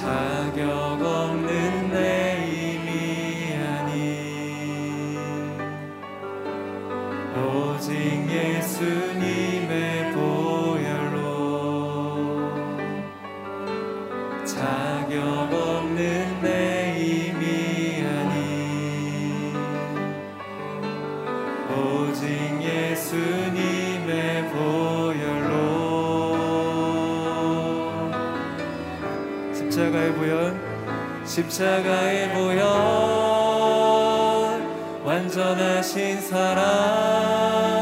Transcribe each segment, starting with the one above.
자격 없는 십자가에 보여 완전하신 사랑.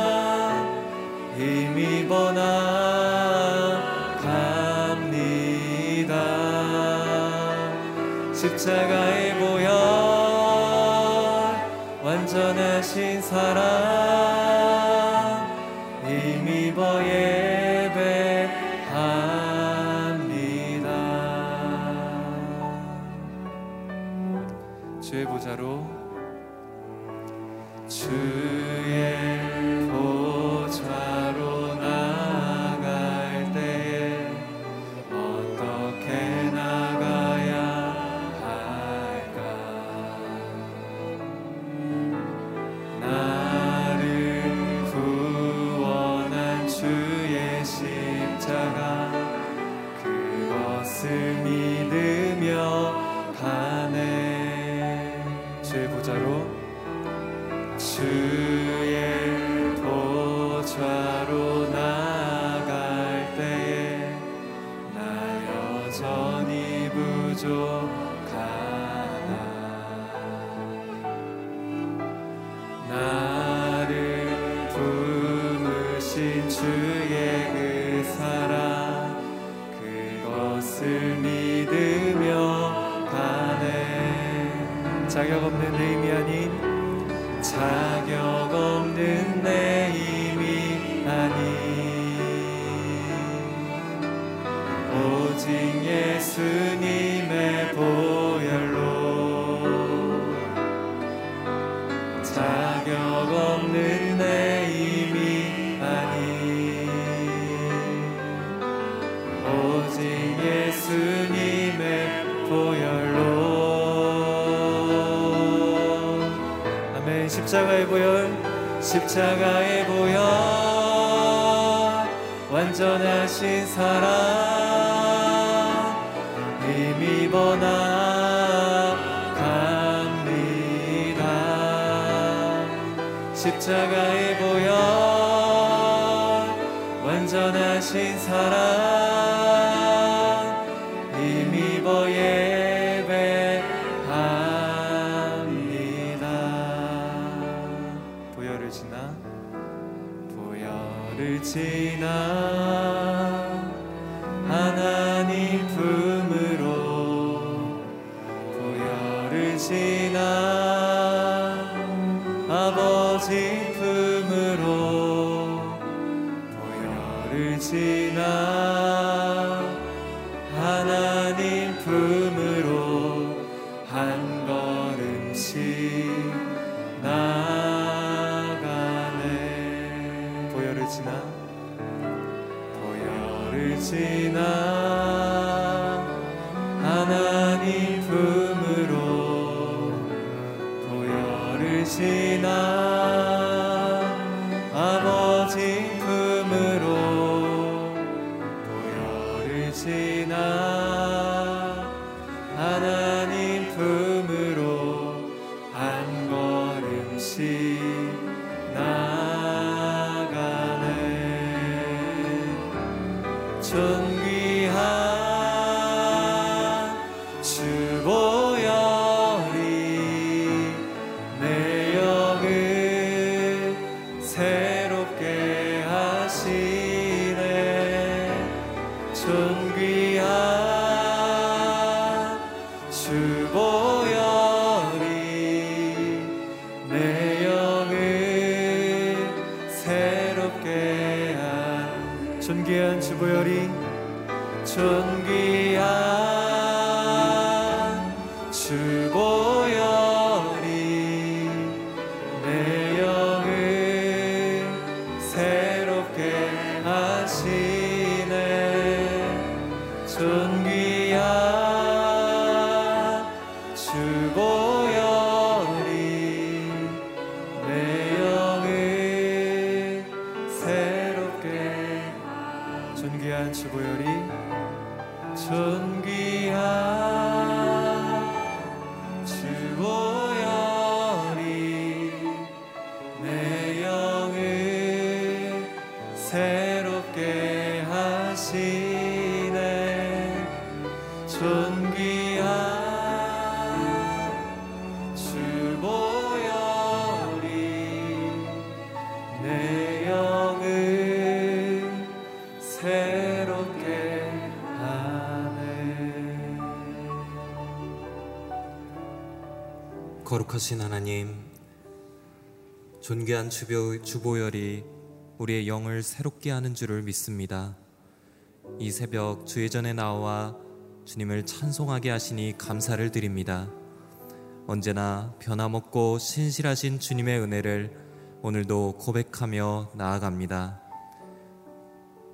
예수님의 보혈로. 아멘. 십자가의 보혈 십자가의 보혈. 완전하신 사랑. 힘입어나 갑니다. 십자가의 보혈. 완전하신 사랑. 지나 거룩하신 귀한 주보, 주보혈이 우리의 영을 새롭게 하는 줄을 믿습니다. 이 새벽 주의 전에 나와 주님을 찬송하게 하시니 감사를 드립니다. 언제나 변함없고 신실하신 주님의 은혜를 오늘도 고백하며 나아갑니다.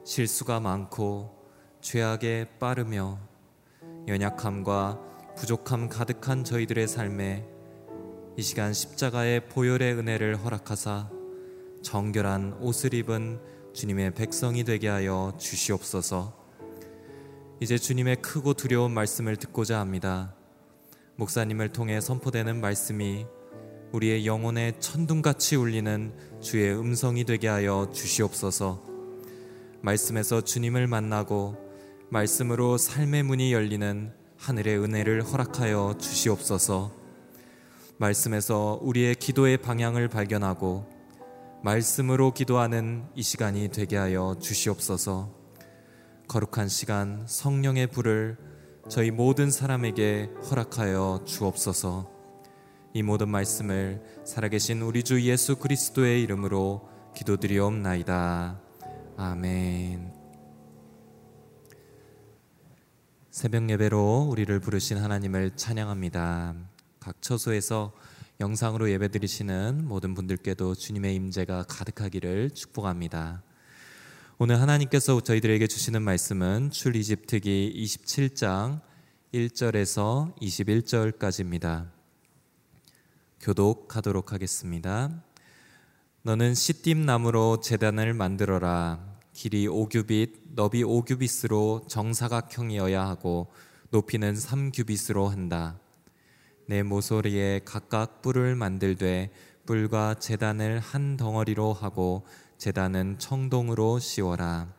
실수가 많고 죄악에 빠르며 연약함과 부족함 가득한 저희들의 삶에 이 시간 십자가의 보혈의 은혜를 허락하사 정결한 옷을 입은 주님의 백성이 되게 하여 주시옵소서. 이제 주님의 크고 두려운 말씀을 듣고자 합니다. 목사님을 통해 선포되는 말씀이 우리의 영혼에 천둥같이 울리는 주의 음성이 되게 하여 주시옵소서. 말씀에서 주님을 만나고 말씀으로 삶의 문이 열리는 하늘의 은혜를 허락하여 주시옵소서. 말씀에서 우리의 기도의 방향을 발견하고 말씀으로 기도하는 이 시간이 되게 하여 주시옵소서. 거룩한 시간 성령의 불을 저희 모든 사람에게 허락하여 주옵소서. 이 모든 말씀을 살아계신 우리 주 예수 그리스도의 이름으로 기도드리옵나이다. 아멘. 새벽 예배로 우리를 부르신 하나님을 찬양합니다. 각 처소에서 영상으로 예배드리시는 모든 분들께도 주님의 임재가 가득하기를 축복합니다. 오늘 하나님께서 저희들에게 주시는 말씀은 출이집특기 27장 1절에서 21절까지입니다. 교독하도록 하겠습니다. 너는 시딤 나무로 제단을 만들어라. 길이 5규빗, 너비 5규빗으로 정사각형이어야 하고 높이는 3규빗으로 한다. 내 모서리에 각각 뿔을 만들되 뿔과 재단을 한 덩어리로 하고 재단은 청동으로 씌워라.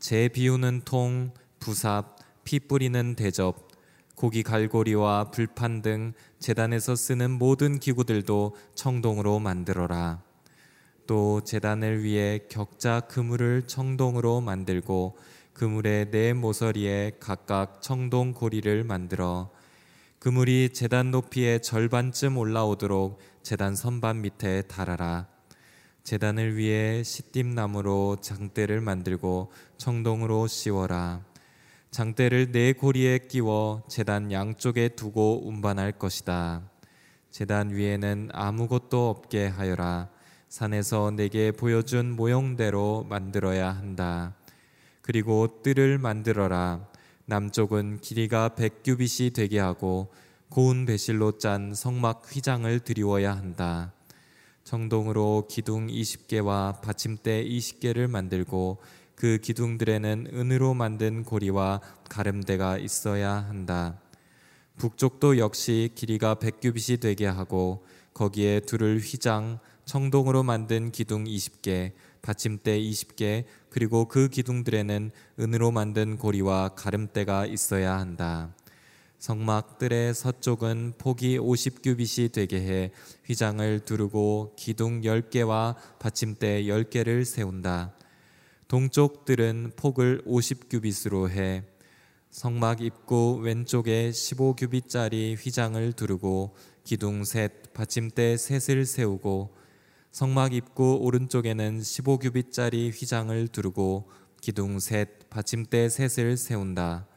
재 비우는 통, 부삽, 피 뿌리는 대접, 고기 갈고리와 불판 등 재단에서 쓰는 모든 기구들도 청동으로 만들어라. 또 재단을 위해 격자 그물을 청동으로 만들고 그물의 네 모서리에 각각 청동 고리를 만들어 그물이 재단 높이의 절반쯤 올라오도록 재단 선반 밑에 달아라. 재단을 위해 시띠나무로 장대를 만들고 청동으로 씌워라. 장대를 네 고리에 끼워 재단 양쪽에 두고 운반할 것이다. 재단 위에는 아무것도 없게 하여라. 산에서 내게 보여준 모형대로 만들어야 한다. 그리고 뜰을 만들어라. 남쪽은 길이가 백규빗이 되게 하고 고운 배실로 짠 성막 휘장을 드리워야 한다. 청동으로 기둥 20개와 받침대 20개를 만들고 그 기둥들에는 은으로 만든 고리와 가름대가 있어야 한다. 북쪽도 역시 길이가 백규빗이 되게 하고 거기에 둘을 휘장, 청동으로 만든 기둥 20개, 받침대 20개, 그리고 그 기둥들에는 은으로 만든 고리와 가름대가 있어야 한다. 성막들의 서쪽은 폭이 50규빗이 되게 해 휘장을 두르고 기둥 10개와 받침대 10개를 세운다. 동쪽들은 폭을 50규빗으로 해 성막 입구 왼쪽에 15규빗짜리 휘장을 두르고 기둥 셋, 받침대 셋을 세우고 성막 입구 오른쪽에는 15규빗짜리 휘장을 두르고 기둥 셋, 받침대 셋을 세운다.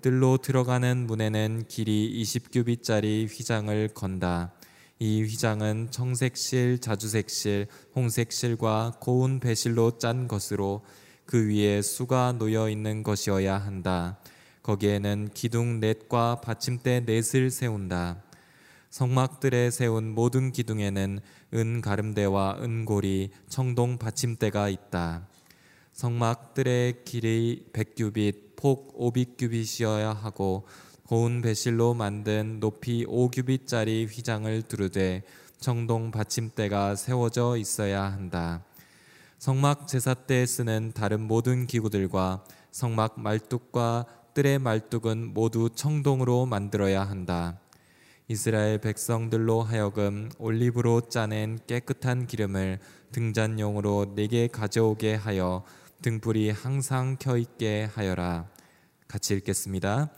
뜰로 들어가는 문에는 길이 20규빗짜리 휘장을 건다. 이 휘장은 청색실, 자주색실, 홍색실과 고운 배실로 짠 것으로 그 위에 수가 놓여 있는 것이어야 한다. 거기에는 기둥 넷과 받침대 넷을 세운다. 성막들에 세운 모든 기둥에는 은 가름대와 은고리, 청동 받침대가 있다. 성막들의 길이 백규빗, 폭 오빅규빗이어야 하고 고운 배실로 만든 높이 5규빗짜리 휘장을 두르되 청동 받침대가 세워져 있어야 한다. 성막 제사 때 쓰는 다른 모든 기구들과 성막 말뚝과 뜰의 말뚝은 모두 청동으로 만들어야 한다. 이스라엘 백성들로 하여금 올리브로 짜낸 깨끗한 기름을 등잔용으로 내게 가져오게 하여 등불이 항상 켜 있게 하여라. 같이 읽겠습니다.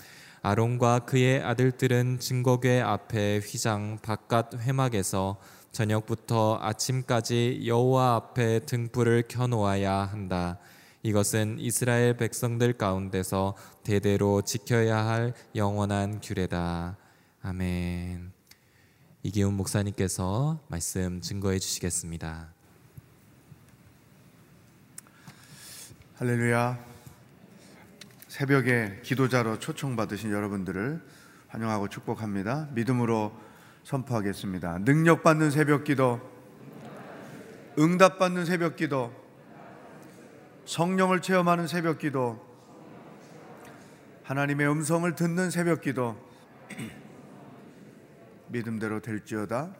아론과 그의 아들들은 증거궤 앞에 휘장 바깥 회막에서 저녁부터 아침까지 여호와 앞에 등불을 켜 놓아야 한다. 이것은 이스라엘 백성들 가운데서 대대로 지켜야 할 영원한 규례다. 아멘. 이기훈 목사님께서 말씀 증거해 주시겠습니다. 할렐루야. 새벽에 기도자로 초청받으신 여러분들을 환영하고 축복합니다. 믿음으로 선포하겠습니다. 능력받는 새벽 기도, 응답받는 새벽 기도, 성령을 체험하는 새벽 기도, 하나님의 음성을 듣는 새벽 기도, 믿음대로 될지어다.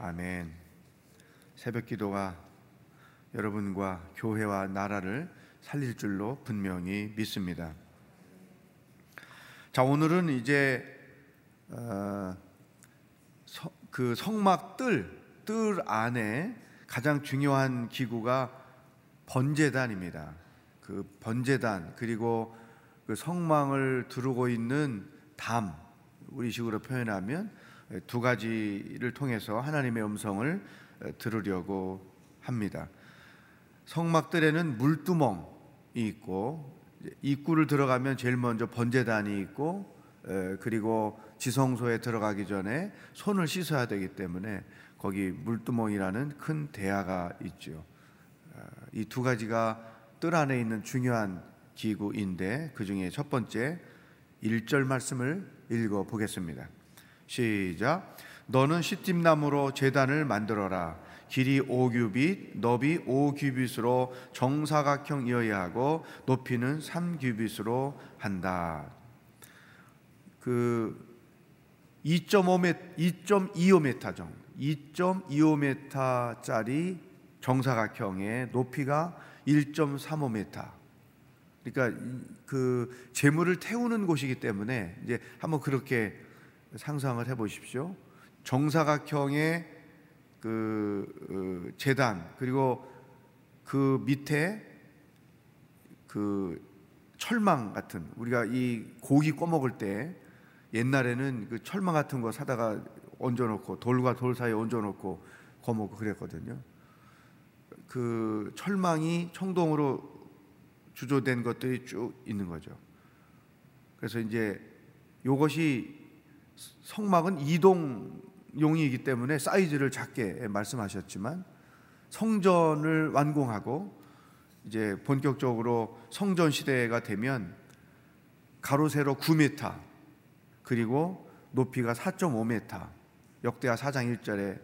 아멘. 새벽 기도가 여러분과 교회와 나라를 살릴 줄로 분명히 믿습니다. 자, 오늘은 이제 어, 서, 그 성막 뜰, 뜰 안에 가장 중요한 기구가 번제단입니다. 그 번제단 그리고 그 성망을 두르고 있는 담 우리식으로 표현하면 두 가지를 통해서 하나님의 음성을 들으려고 합니다. 성막들에는 물두멍이 있고 입구를 들어가면 제일 먼저 번제단이 있고 그리고 지성소에 들어가기 전에 손을 씻어야 되기 때문에 거기 물두멍이라는 큰 대야가 있죠. 아, 이두 가지가 뜰 안에 있는 중요한 기구인데 그 중에 첫 번째 1절 말씀을 읽어 보겠습니다. 시작. 너는 시팀나무로 제단을 만들어라. 길이 5규빗, 너비 5규빗으로 정사각형이어야 하고 높이는 3규빗으로 한다. 그 2.5m, 2.25m 정도, 2.25m짜리 정사각형의 높이가 1.35m. 그러니까 그 재물을 태우는 곳이기 때문에 이제 한번 그렇게 상상을 해 보십시오. 정사각형의 그 어, 재단 그리고 그 밑에 그 철망 같은 우리가 이 고기 꺼먹을 때 옛날에는 그 철망 같은 거 사다가 얹어놓고 돌과 돌 사이에 얹어놓고 거먹고 그랬거든요. 그 철망이 청동으로 주조된 것들이 쭉 있는 거죠. 그래서 이제 이것이 성막은 이동용이기 때문에 사이즈를 작게 말씀하셨지만 성전을 완공하고 이제 본격적으로 성전 시대가 되면 가로 세로 9m 그리고 높이가 4.5m 역대하 4장 1절에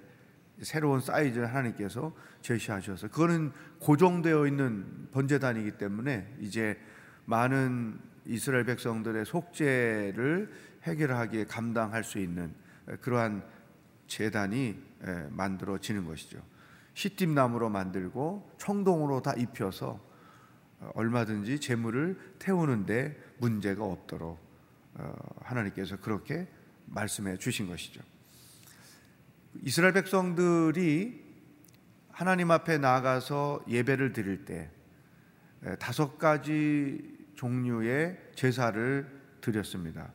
새로운 사이즈를 하나님께서 제시하셔서 그거는 고정되어 있는 번제단이기 때문에 이제 많은 이스라엘 백성들의 속죄를 해결하기에 감당할 수 있는 그러한 재단이 만들어지는 것이죠. 시띠나무로 만들고 청동으로 다 입혀서 어, 얼마든지 재물을 태우는데 문제가 없도록 어, 하나님께서 그렇게 말씀해 주신 것이죠. 이스라엘 백성들이 하나님 앞에 나가서 예배를 드릴 때 다섯 가지 종류의 제사를 드렸습니다.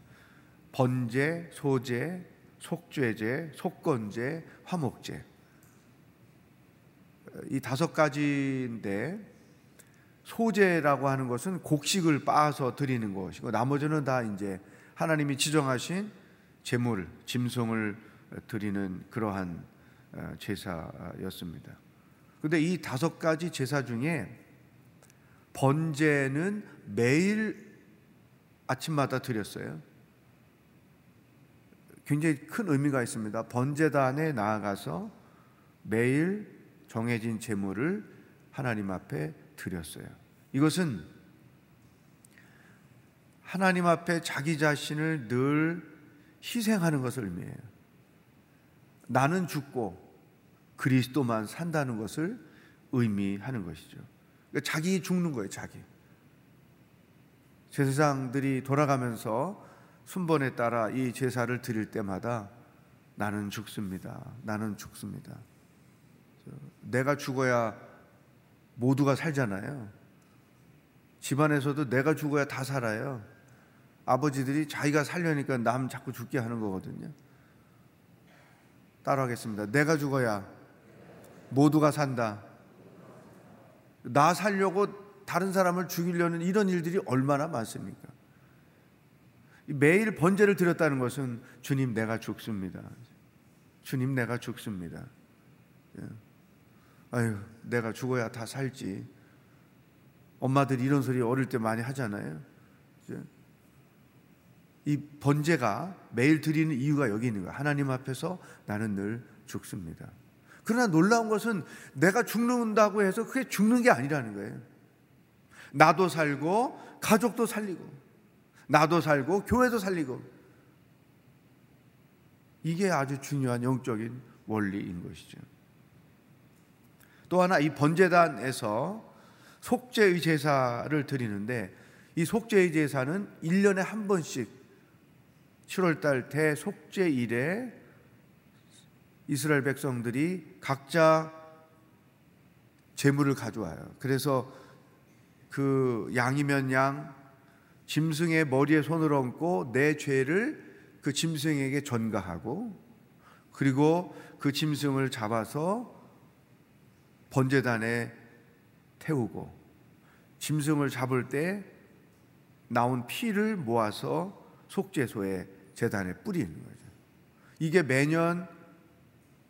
번제, 소제, 속죄제, 속건제, 화목제. 이 다섯 가지인데 소제라고 하는 것은 곡식을 빻아서 드리는 것이고 나머지는 다 이제 하나님이 지정하신 제물, 짐승을 드리는 그러한 어, 제사였습니다. 근데 이 다섯 가지 제사 중에 번제는 매일 아침마다 드렸어요. 굉장히 큰 의미가 있습니다. 번제단에 나아가서 매일 정해진 제물을 하나님 앞에 드렸어요. 이것은 하나님 앞에 자기 자신을 늘 희생하는 것을 의미해요. 나는 죽고 그리스도만 산다는 것을 의미하는 것이죠. 그러니까 자기 죽는 거예요, 자기. 제사장들이 돌아가면서 순번에 따라 이 제사를 드릴 때마다 나는 죽습니다. 나는 죽습니다. 내가 죽어야 모두가 살잖아요. 집안에서도 내가 죽어야 다 살아요. 아버지들이 자기가 살려니까 남 자꾸 죽게 하는 거거든요. 따라하겠습니다. 내가 죽어야 모두가 산다. 나 살려고 다른 사람을 죽이려는 이런 일들이 얼마나 많습니까? 매일 번제를 드렸다는 것은 주님 내가 죽습니다. 주님 내가 죽습니다. 예. 아유 내가 죽어야 다 살지. 엄마들이 이런 소리 어릴 때 많이 하잖아요. 이 번제가 매일 드리는 이유가 여기 있는 거야. 하나님 앞에서 나는 늘 죽습니다. 그러나 놀라운 것은 내가 죽는다고 해서 그게 죽는 게 아니라는 거예요. 나도 살고 가족도 살리고 나도 살고 교회도 살리고 이게 아주 중요한 영적인 원리인 것이죠. 또 하나 이 번제단에서 속죄의 제사를 드리는데 이 속죄의 제사는 1년에 한 번씩 7월 달 대속죄일에 이스라엘 백성들이 각자 제물을 가져와요. 그래서 그 양이면 양, 짐승의 머리에 손을 얹고 내 죄를 그 짐승에게 전가하고 그리고 그 짐승을 잡아서 번제단에 태우고 짐승을 잡을 때 나온 피를 모아서 속죄소에 제단에 뿌리는 거죠. 이게 매년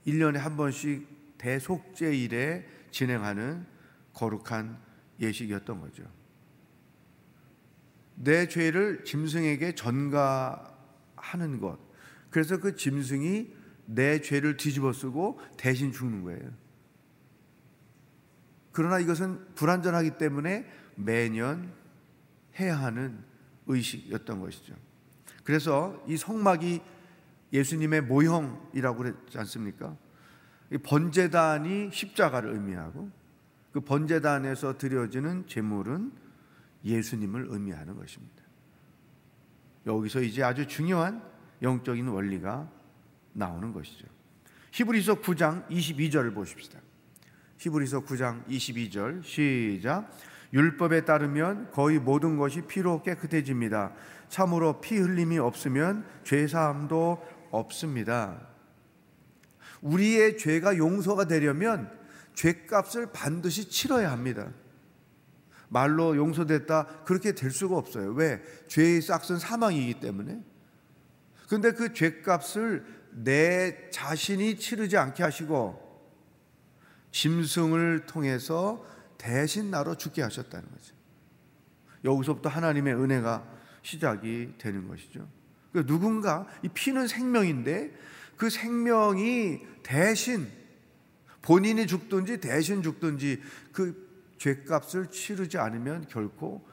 1년에 한 번씩 대속죄일에 진행하는 거룩한 예식이었던 거죠. 내 죄를 짐승에게 전가하는 것. 그래서 그 짐승이 내 죄를 뒤집어 쓰고 대신 죽는 거예요. 그러나 이것은 불완전하기 때문에 매년 해야 하는 의식이었던 것이죠. 그래서 이 성막이 예수님의 모형이라고 그랬지 않습니까? 번제단이 십자가를 의미하고 그 번제단에서 드려지는 제물은 예수님을 의미하는 것입니다. 여기서 이제 아주 중요한 영적인 원리가 나오는 것이죠. 히브리서 9장 22절을 보십시다. 히브리서 9장 22절 시작 율법에 따르면 거의 모든 것이 피로 깨끗해집니다. 참으로 피 흘림이 없으면 죄 사함도 없습니다. 우리의 죄가 용서가 되려면 죄값을 반드시 치러야 합니다. 말로 용서됐다 그렇게 될 수가 없어요. 왜? 죄의 싹은 사망이기 때문에. 근데 그 죄값을 내 자신이 치르지 않게 하시고 짐승을 통해서 대신 나로 죽게 하셨다는 거죠. 여기서부터 하나님의 은혜가 시작이 되는 것이죠. 그러니까 누군가 이 피는 생명인데 그 생명이 대신 본인이 죽든지 대신 죽든지 그 죄값을 치르지 않으면 결코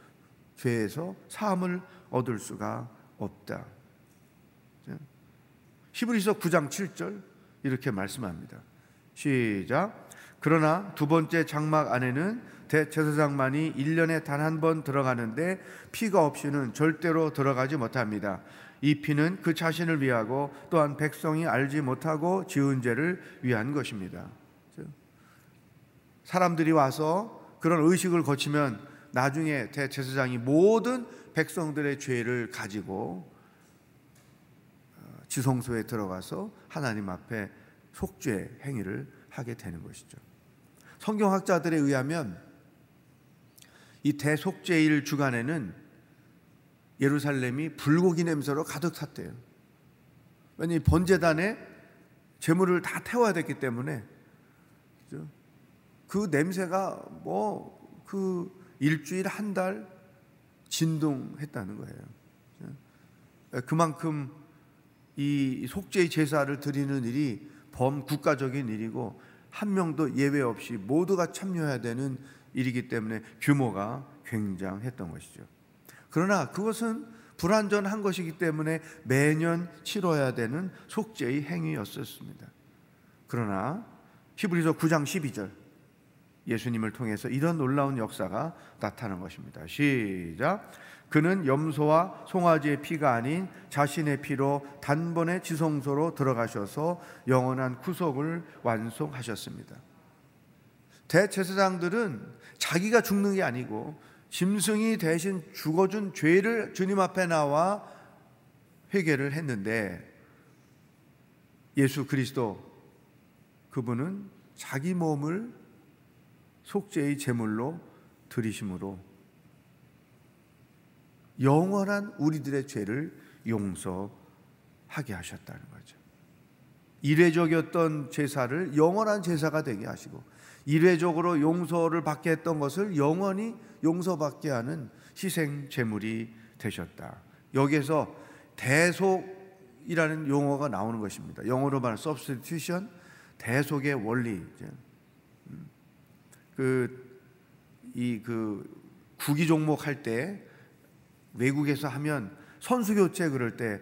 죄에서 사함을 얻을 수가 없다. 히브리서 9장 7절 이렇게 말씀합니다. 시작. 그러나 두 번째 장막 안에는 대제사장만이 1년에 단 한 번 들어가는데 피가 없이는 절대로 들어가지 못합니다. 이 피는 그 자신을 위하고 또한 백성이 알지 못하고 지은 죄를 위한 것입니다. 사람들이 와서 그런 의식을 거치면 나중에 대제사장이 모든 백성들의 죄를 가지고 어, 지성소에 들어가서 하나님 앞에 속죄 행위를 하게 되는 것이죠. 성경학자들에 의하면 이 대속죄일 주간에는 예루살렘이 불고기 냄새로 가득 찼대요. 왜냐하면 번제단에 재물을 다 태워야 됐기 때문에 그 냄새가 뭐 그 일주일 한 달 진동했다는 거예요. 그만큼 이 속죄의 제사를 드리는 일이 범국가적인 일이고 한 명도 예외 없이 모두가 참여해야 되는 일이기 때문에 규모가 굉장했던 것이죠. 그러나 그것은 불완전한 것이기 때문에 매년 치러야 되는 속죄의 행위였었습니다. 그러나 히브리서 9장 12절 예수님을 통해서 이런 놀라운 역사가 나타난 것입니다. 시작. 그는 염소와 송아지의 피가 아닌 자신의 피로 단번에 지성소로 들어가셔서 영원한 구속을 완성하셨습니다. 대제사장들은 자기가 죽는 게 아니고 짐승이 대신 죽어준 죄를 주님 앞에 나와 회개를 했는데 예수 그리스도 그분은 자기 몸을 속죄의 제물로 드리심으로 영원한 우리들의 죄를 용서하게 하셨다는 거죠. 이례적이었던 제사를 영원한 제사가 되게 하시고 이례적으로 용서를 받게 했던 것을 영원히 용서받게 하는 희생 제물이 되셨다. 여기에서 대속이라는 용어가 나오는 것입니다. 영어로 말하는 substitution, 대속의 원리. 음. 그, 이, 그, 구기 종목 할 때, 외국에서 하면 선수 교체 그럴 때,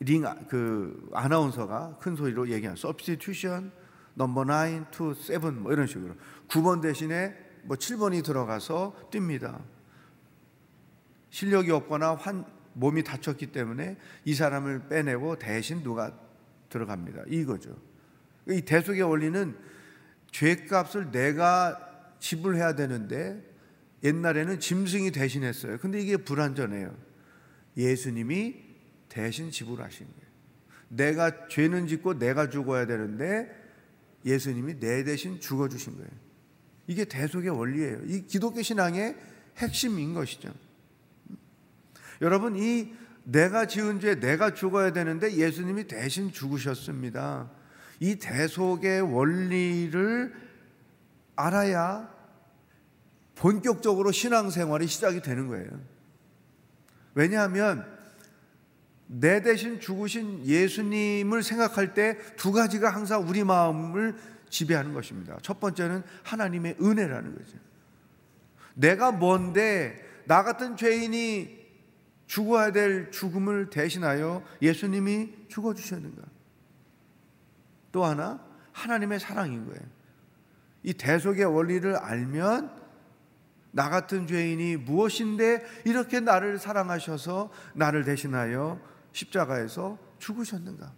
링, 그, 아나운서가 큰 소리로 얘기하는 substitution, 넘버 9 to 7뭐 이런 식으로 9번 대신에 뭐 7번이 들어가서 뜁니다. 실력이 없거나 환, 몸이 다쳤기 때문에 이 사람을 빼내고 대신 누가 들어갑니다. 이거죠. 이 대속의 원리는 죄값을 내가 지불해야 되는데 옛날에는 짐승이 대신했어요. 근데 이게 불완전해요. 예수님이 대신 지불하신 거예요. 내가 죄는 짓고 내가 죽어야 되는데 예수님이 내 대신 죽어 주신 거예요. 이게 대속의 원리예요. 이 기독교 신앙의 핵심인 것이죠. 여러분, 이 내가 지은 죄, 내가 죽어야 되는데 예수님이 대신 죽으셨습니다. 이 대속의 원리를 알아야 본격적으로 신앙생활이 시작이 되는 거예요. 왜냐하면 내 대신 죽으신 예수님을 생각할 때 두 가지가 항상 우리 마음을 지배하는 것입니다. 첫 번째는 하나님의 은혜라는 거죠. 내가 뭔데 나 같은 죄인이 죽어야 될 죽음을 대신하여 예수님이 죽어 주셨는가? 또 하나 하나님의 사랑인 거예요. 이 대속의 원리를 알면 나 같은 죄인이 무엇인데 이렇게 나를 사랑하셔서 나를 대신하여 십자가에서 죽으셨는가?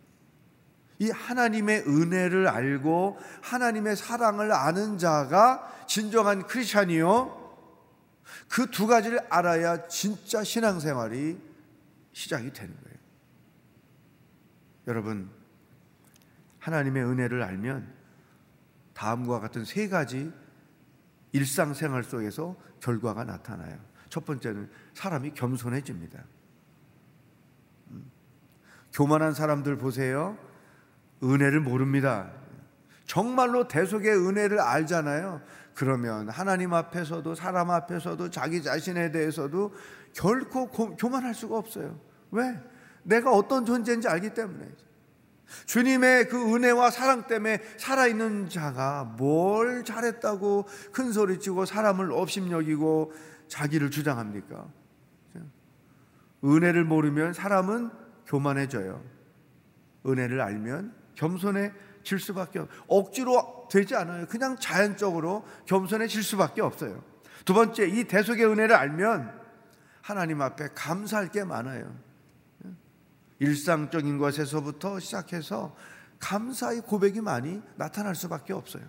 이 하나님의 은혜를 알고 하나님의 사랑을 아는 자가 진정한 크리스찬이요. 그 두 가지를 알아야 진짜 신앙생활이 시작이 되는 거예요. 여러분, 하나님의 은혜를 알면 다음과 같은 세 가지 일상생활 속에서 결과가 나타나요. 첫 번째는 사람이 겸손해집니다. 교만한 사람들 보세요. 은혜를 모릅니다. 정말로 대속의 은혜를 알잖아요. 그러면 하나님 앞에서도 사람 앞에서도 자기 자신에 대해서도 결코 교만할 수가 없어요. 왜? 내가 어떤 존재인지 알기 때문에. 주님의 그 은혜와 사랑 때문에 살아있는 자가 뭘 잘했다고 큰 소리치고 사람을 업심여기고 자기를 주장합니까? 은혜를 모르면 사람은 교만해져요. 은혜를 알면 겸손해질 수밖에 없. 억지로 되지 않아요. 그냥 자연적으로 겸손해질 수밖에 없어요. 두 번째, 이 대속의 은혜를 알면 하나님 앞에 감사할 게 많아요. 일상적인 것에서부터 시작해서 감사의 고백이 많이 나타날 수밖에 없어요.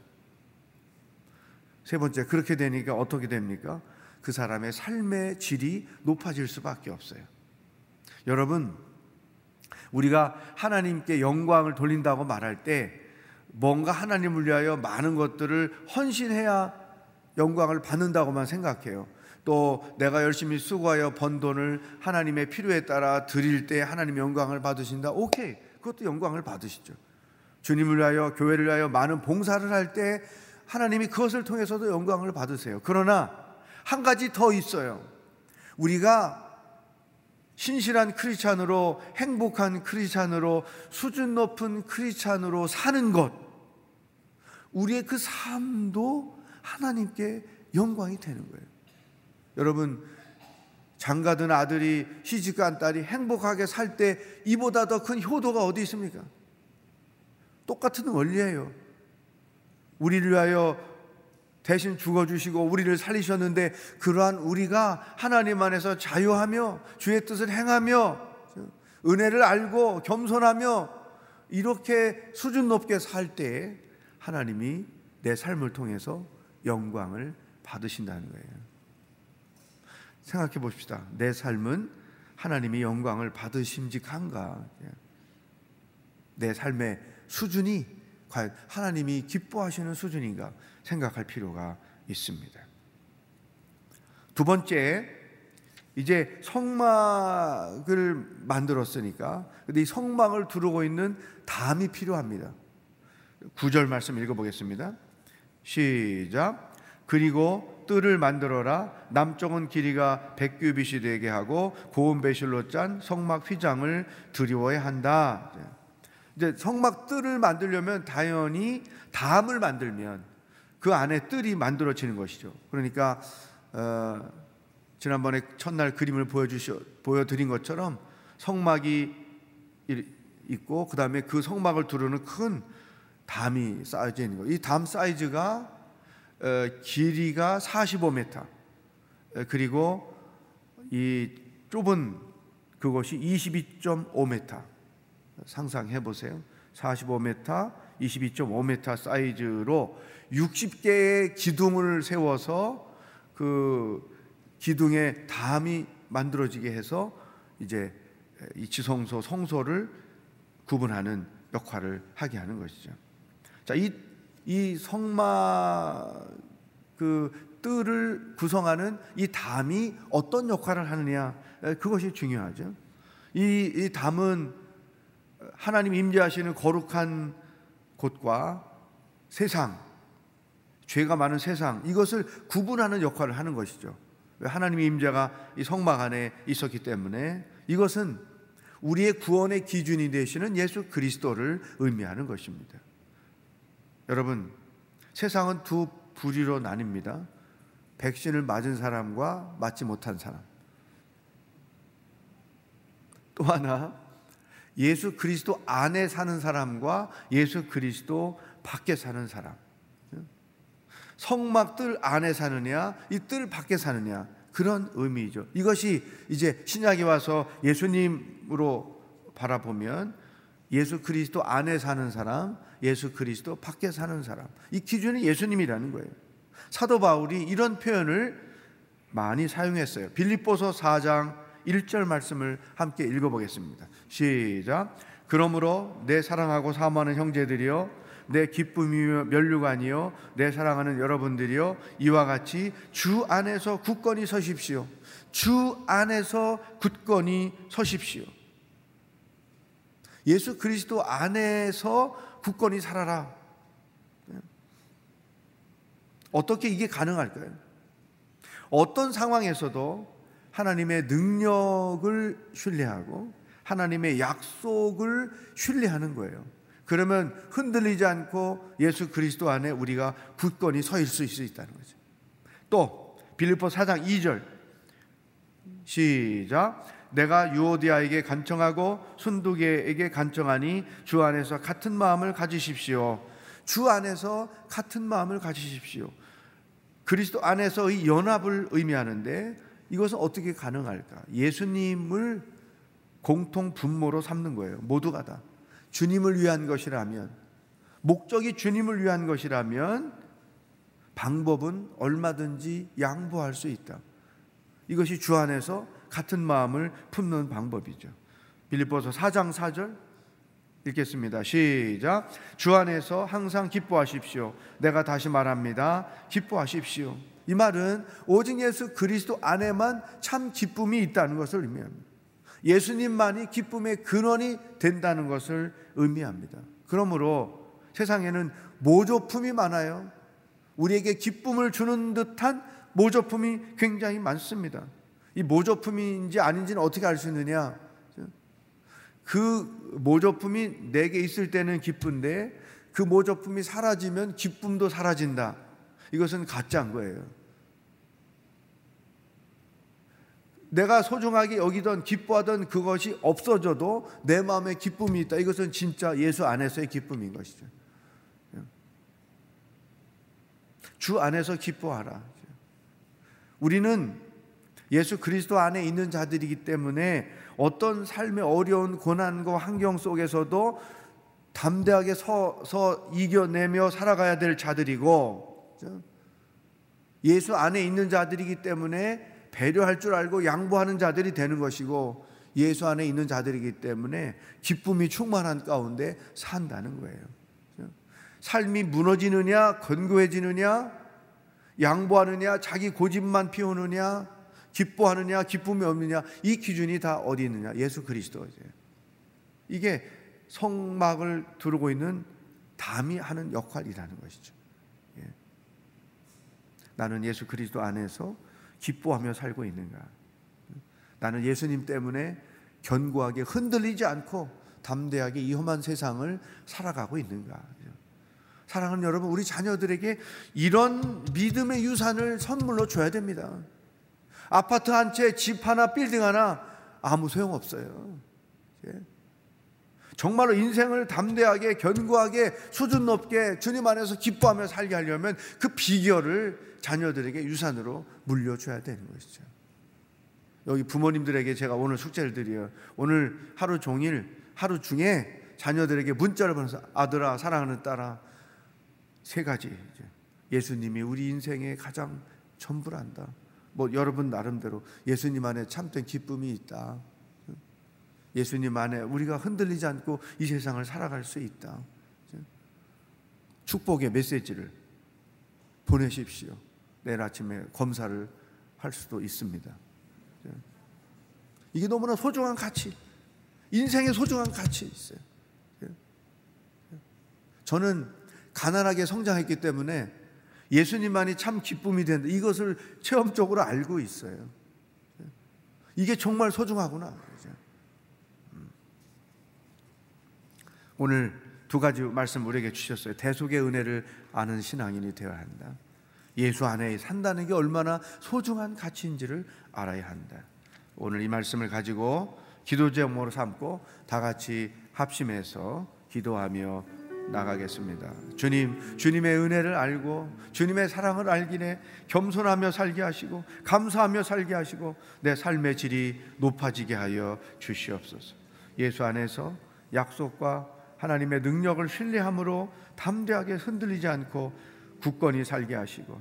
세 번째, 그렇게 되니까 어떻게 됩니까? 그 사람의 삶의 질이 높아질 수밖에 없어요. 여러분, 우리가 하나님께 영광을 돌린다고 말할 때 뭔가 하나님을 위하여 많은 것들을 헌신해야 영광을 받는다고만 생각해요. 또 내가 열심히 수고하여 번 돈을 하나님의 필요에 따라 드릴 때 하나님 영광을 받으신다. 오케이. 그것도 영광을 받으시죠. 주님을 위하여 교회를 위하여 많은 봉사를 할 때 하나님이 그것을 통해서도 영광을 받으세요. 그러나 한 가지 더 있어요. 우리가 신실한 크리스찬으로 행복한 크리스찬으로 수준 높은 크리스찬으로 사는 것 우리의 그 삶도 하나님께 영광이 되는 거예요. 여러분 장가든 아들이 시집간 딸이 행복하게 살 때 이보다 더 큰 효도가 어디 있습니까? 똑같은 원리예요. 우리를 위하여 대신 죽어주시고 우리를 살리셨는데 그러한 우리가 하나님 안에서 자유하며 주의 뜻을 행하며 은혜를 알고 겸손하며 이렇게 수준 높게 살 때 하나님이 내 삶을 통해서 영광을 받으신다는 거예요. 생각해 봅시다. 내 삶은 하나님이 영광을 받으심직한가? 내 삶의 수준이 과연 하나님이 기뻐하시는 수준인가 생각할 필요가 있습니다. 두 번째, 이제 성막을 만들었으니까 근데 이 성막을 두르고 있는 담이 필요합니다. 구절 말씀 읽어보겠습니다. 시작. 그리고 뜰을 만들어라. 남쪽은 길이가 백규빗이 되게 하고 고운 배실로 짠 성막 휘장을 드리워야 한다. 이제 성막 뜰을 만들려면 당연히 담을 만들면 그 안에 뜰이 만들어지는 것이죠. 그러니까 어, 지난번에 첫날 그림을 보여주셔 보여드린 것처럼 성막이 있고 그 다음에 그 성막을 두르는 큰 담이 쌓여져 있는 거예요. 이 담 사이즈가 어, 길이가 45m 그리고 이 좁은 그것이 22.5m 상상해 보세요. 45m, 22.5m 사이즈로 60개의 기둥을 세워서 그 기둥에 담이 만들어지게 해서 이제 이 지성소 성소를 구분하는 역할을 하게 하는 것이죠. 자, 이, 이 성막 그 뜰을 구성하는 이 담이 어떤 역할을 하느냐 그것이 중요하죠. 이, 이 담은 하나님 임재하시는 거룩한 곳과 세상, 죄가 많은 세상 이것을 구분하는 역할을 하는 것이죠. 하나님의 임재가 이 성막 안에 있었기 때문에 이것은 우리의 구원의 기준이 되시는 예수 그리스도를 의미하는 것입니다. 여러분, 세상은 두 부류로 나뉩니다. 백신을 맞은 사람과 맞지 못한 사람. 또 하나 예수 그리스도 안에 사는 사람과 예수 그리스도 밖에 사는 사람. 성막들 안에 사느냐, 이 뜰 밖에 사느냐. 그런 의미죠. 이것이 이제 신약에 와서 예수님으로 바라보면 예수 그리스도 안에 사는 사람, 예수 그리스도 밖에 사는 사람. 이 기준이 예수님이라는 거예요. 사도 바울이 이런 표현을 많이 사용했어요. 빌립보서 4장 1절 말씀을 함께 읽어 보겠습니다. 시작. 그러므로 내 사랑하고 사모하는 형제들이여 내 기쁨이며 면류관이요 내 사랑하는 여러분들이요 이와 같이 주 안에서 굳건히 서십시오. 주 안에서 굳건히 서십시오. 예수 그리스도 안에서 굳건히 살아라. 어떻게 이게 가능할까요? 어떤 상황에서도 하나님의 능력을 신뢰하고 하나님의 약속을 신뢰하는 거예요. 그러면 흔들리지 않고 예수 그리스도 안에 우리가 굳건히 서 있을 수 있다는 거죠. 또 빌립보 4장 2절 시작 내가 유오디아에게 간청하고 순두계에게 간청하니 주 안에서 같은 마음을 가지십시오. 주 안에서 같은 마음을 가지십시오. 그리스도 안에서의 연합을 의미하는데 이것은 어떻게 가능할까? 예수님을 공통 분모로 삼는 거예요. 모두가 다. 주님을 위한 것이라면, 목적이 주님을 위한 것이라면, 방법은 얼마든지 양보할 수 있다. 이것이 주 안에서 같은 마음을 품는 방법이죠. 빌립보서 4장 4절 읽겠습니다. 시작. 주 안에서 항상 기뻐하십시오. 내가 다시 말합니다. 기뻐하십시오. 이 말은 오직 예수 그리스도 안에만 참 기쁨이 있다는 것을 의미합니다. 예수님만이 기쁨의 근원이 된다는 것을 의미합니다. 그러므로 세상에는 모조품이 많아요. 우리에게 기쁨을 주는 듯한 모조품이 굉장히 많습니다. 이 모조품인지 아닌지는 어떻게 알 수 있느냐? 그 모조품이 내게 있을 때는 기쁜데 그 모조품이 사라지면 기쁨도 사라진다. 이것은 가짜인 거예요. 내가 소중하게 여기던 기뻐하던 그것이 없어져도 내 마음에 기쁨이 있다. 이것은 진짜 예수 안에서의 기쁨인 것이죠. 주 안에서 기뻐하라. 우리는 예수 그리스도 안에 있는 자들이기 때문에 어떤 삶의 어려운 고난과 환경 속에서도 담대하게 서서 이겨내며 살아가야 될 자들이고 예수 안에 있는 자들이기 때문에 배려할 줄 알고 양보하는 자들이 되는 것이고 예수 안에 있는 자들이기 때문에 기쁨이 충만한 가운데 산다는 거예요. 삶이 무너지느냐, 건고해지느냐, 양보하느냐, 자기 고집만 피우느냐, 기뻐하느냐, 기쁨이 없느냐, 이 기준이 다 어디 있느냐? 예수 그리스도예요. 이게 성막을 두르고 있는 담이 하는 역할이라는 것이죠. 예. 나는 예수 그리스도 안에서 기뻐하며 살고 있는가? 나는 예수님 때문에 견고하게 흔들리지 않고 담대하게 이 험한 세상을 살아가고 있는가? 사랑하는 여러분, 우리 자녀들에게 이런 믿음의 유산을 선물로 줘야 됩니다. 아파트 한 채, 집 하나, 빌딩 하나 아무 소용 없어요. 예? 정말로 인생을 담대하게, 견고하게, 수준 높게 주님 안에서 기뻐하며 살게 하려면 그 비결을 자녀들에게 유산으로 물려줘야 되는 것이죠. 여기 부모님들에게 제가 오늘 숙제를 드려요. 오늘 하루 종일, 하루 중에 자녀들에게 문자를 보내서 아들아, 사랑하는 딸아, 세 가지. 예수님이 우리 인생의 가장 전부란다. 뭐 여러분 나름대로 예수님 안에 참된 기쁨이 있다. 예수님 안에 우리가 흔들리지 않고 이 세상을 살아갈 수 있다. 축복의 메시지를 보내십시오. 내일 아침에 검사를 할 수도 있습니다. 이게 너무나 소중한 가치, 인생의 소중한 가치 있어요. 저는 가난하게 성장했기 때문에 예수님만이 참 기쁨이 된다. 이것을 체험적으로 알고 있어요. 이게 정말 소중하구나. 음. 오늘 두 가지 말씀 우리에게 주셨어요. 대속의 은혜를 아는 신앙인이 되어야 한다. 예수 안에 산다는 게 얼마나 소중한 가치인지를 알아야 한다. 오늘 이 말씀을 가지고 기도 제목으로 삼고 다 같이 합심해서 기도하며 나가겠습니다. 주님, 주님의 은혜를 알고 주님의 사랑을 알기에 겸손하며 살게 하시고 감사하며 살게 하시고 내 삶의 질이 높아지게 하여 주시옵소서. 예수 안에서 약속과 하나님의 능력을 신뢰함으로 담대하게 흔들리지 않고 굳건히 살게 하시고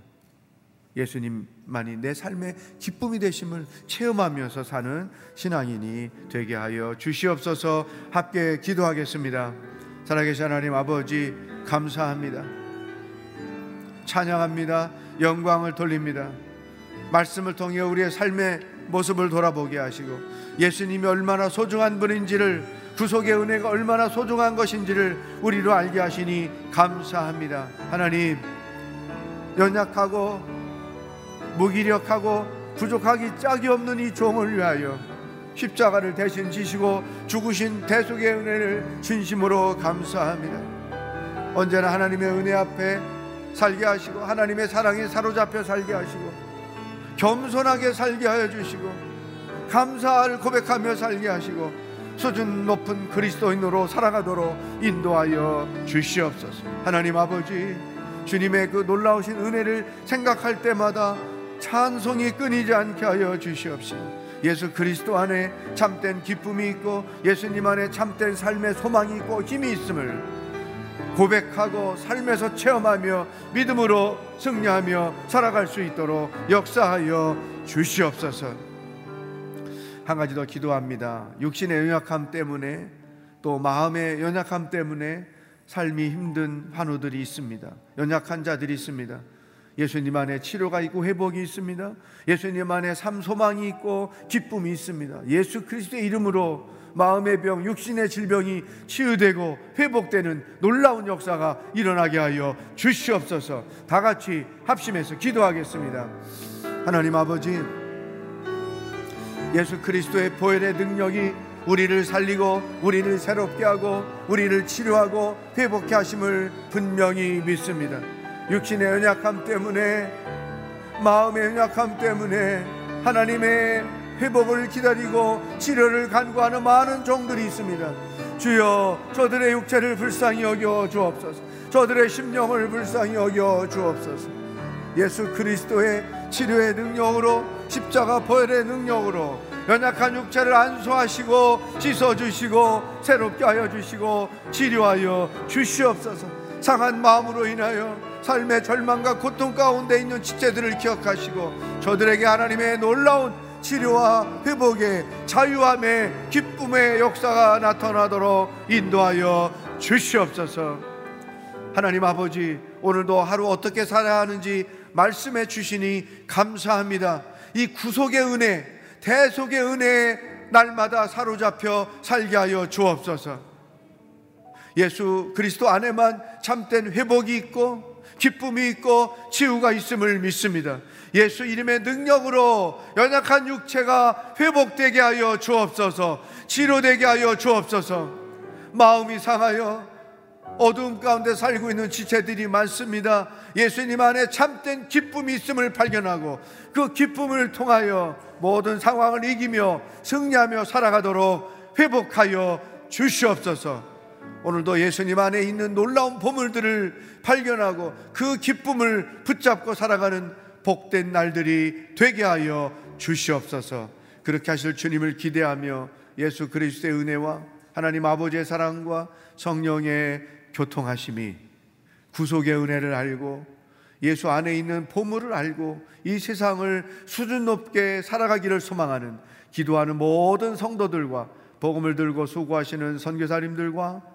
예수님만이 내 삶의 기쁨이 되심을 체험하면서 사는 신앙인이 되게 하여 주시옵소서 함께 기도하겠습니다. 살아계신 하나님 아버지 감사합니다. 찬양합니다. 영광을 돌립니다. 말씀을 통해 우리의 삶의 모습을 돌아보게 하시고 예수님이 얼마나 소중한 분인지를 구속의 은혜가 얼마나 소중한 것인지를 우리로 알게 하시니 감사합니다. 하나님 연약하고 무기력하고 부족하기 짝이 없는 이 종을 위하여 십자가를 대신 지시고 죽으신 대속의 은혜를 진심으로 감사합니다. 언제나 하나님의 은혜 앞에 살게 하시고 하나님의 사랑에 사로잡혀 살게 하시고 겸손하게 살게 하여 주시고 감사를 고백하며 살게 하시고 수준 높은 그리스도인으로 살아가도록 인도하여 주시옵소서. 하나님 아버지 주님의 그 놀라우신 은혜를 생각할 때마다 찬송이 끊이지 않게 하여 주시옵시고 예수 그리스도 안에 참된 기쁨이 있고 예수님 안에 참된 삶의 소망이 있고 힘이 있음을 고백하고 삶에서 체험하며 믿음으로 승리하며 살아갈 수 있도록 역사하여 주시옵소서. 한 가지 더 기도합니다. 육신의 연약함 때문에 또 마음의 연약함 때문에 삶이 힘든 환우들이 있습니다. 연약한 자들이 있습니다. 예수님 안에 치료가 있고 회복이 있습니다. 예수님 안에 삶 소망이 있고 기쁨이 있습니다. 예수 그리스도의 이름으로 마음의 병, 육신의 질병이 치유되고 회복되는 놀라운 역사가 일어나게 하여 주시옵소서. 다 같이 합심해서 기도하겠습니다. 하나님 아버지, 예수 그리스도의 보혈의 능력이 우리를 살리고 우리를 새롭게 하고 우리를 치료하고 회복케 하심을 분명히 믿습니다. 육신의 연약함 때문에 마음의 연약함 때문에 하나님의 회복을 기다리고 치료를 간구하는 많은 종들이 있습니다. 주여 저들의 육체를 불쌍히 여겨 주옵소서. 저들의 심령을 불쌍히 여겨 주옵소서. 예수 그리스도의 치료의 능력으로 십자가 보혈의 능력으로 연약한 육체를 안수하시고 씻어 주시고 새롭게 하여 주시고 치료하여 주시옵소서 상한 마음으로 인하여 삶의 절망과 고통 가운데 있는 지체들을 기억하시고 저들에게 하나님의 놀라운 치료와 회복의 자유함의 기쁨의 역사가 나타나도록 인도하여 주시옵소서 하나님 아버지 오늘도 하루 어떻게 살아야 하는지 말씀해 주시니 감사합니다 이 구속의 은혜 대속의 은혜에 날마다 사로잡혀 살게 하여 주옵소서. 예수 그리스도 안에만 참된 회복이 있고 기쁨이 있고 치유가 있음을 믿습니다. 예수 이름의 능력으로 연약한 육체가 회복되게 하여 주옵소서. 치료되게 하여 주옵소서. 마음이 상하여 어두움 가운데 살고 있는 지체들이 많습니다. 예수님 안에 참된 기쁨이 있음을 발견하고 그 기쁨을 통하여 모든 상황을 이기며 승리하며 살아가도록 회복하여 주시옵소서. 오늘도 예수님 안에 있는 놀라운 보물들을 발견하고 그 기쁨을 붙잡고 살아가는 복된 날들이 되게 하여 주시옵소서. 그렇게 하실 주님을 기대하며 예수 그리스도의 은혜와 하나님 아버지의 사랑과 성령의 교통하심이 구속의 은혜를 알고 예수 안에 있는 보물을 알고 이 세상을 수준 높게 살아가기를 소망하는 기도하는 모든 성도들과 복음을 들고 수고하시는 선교사님들과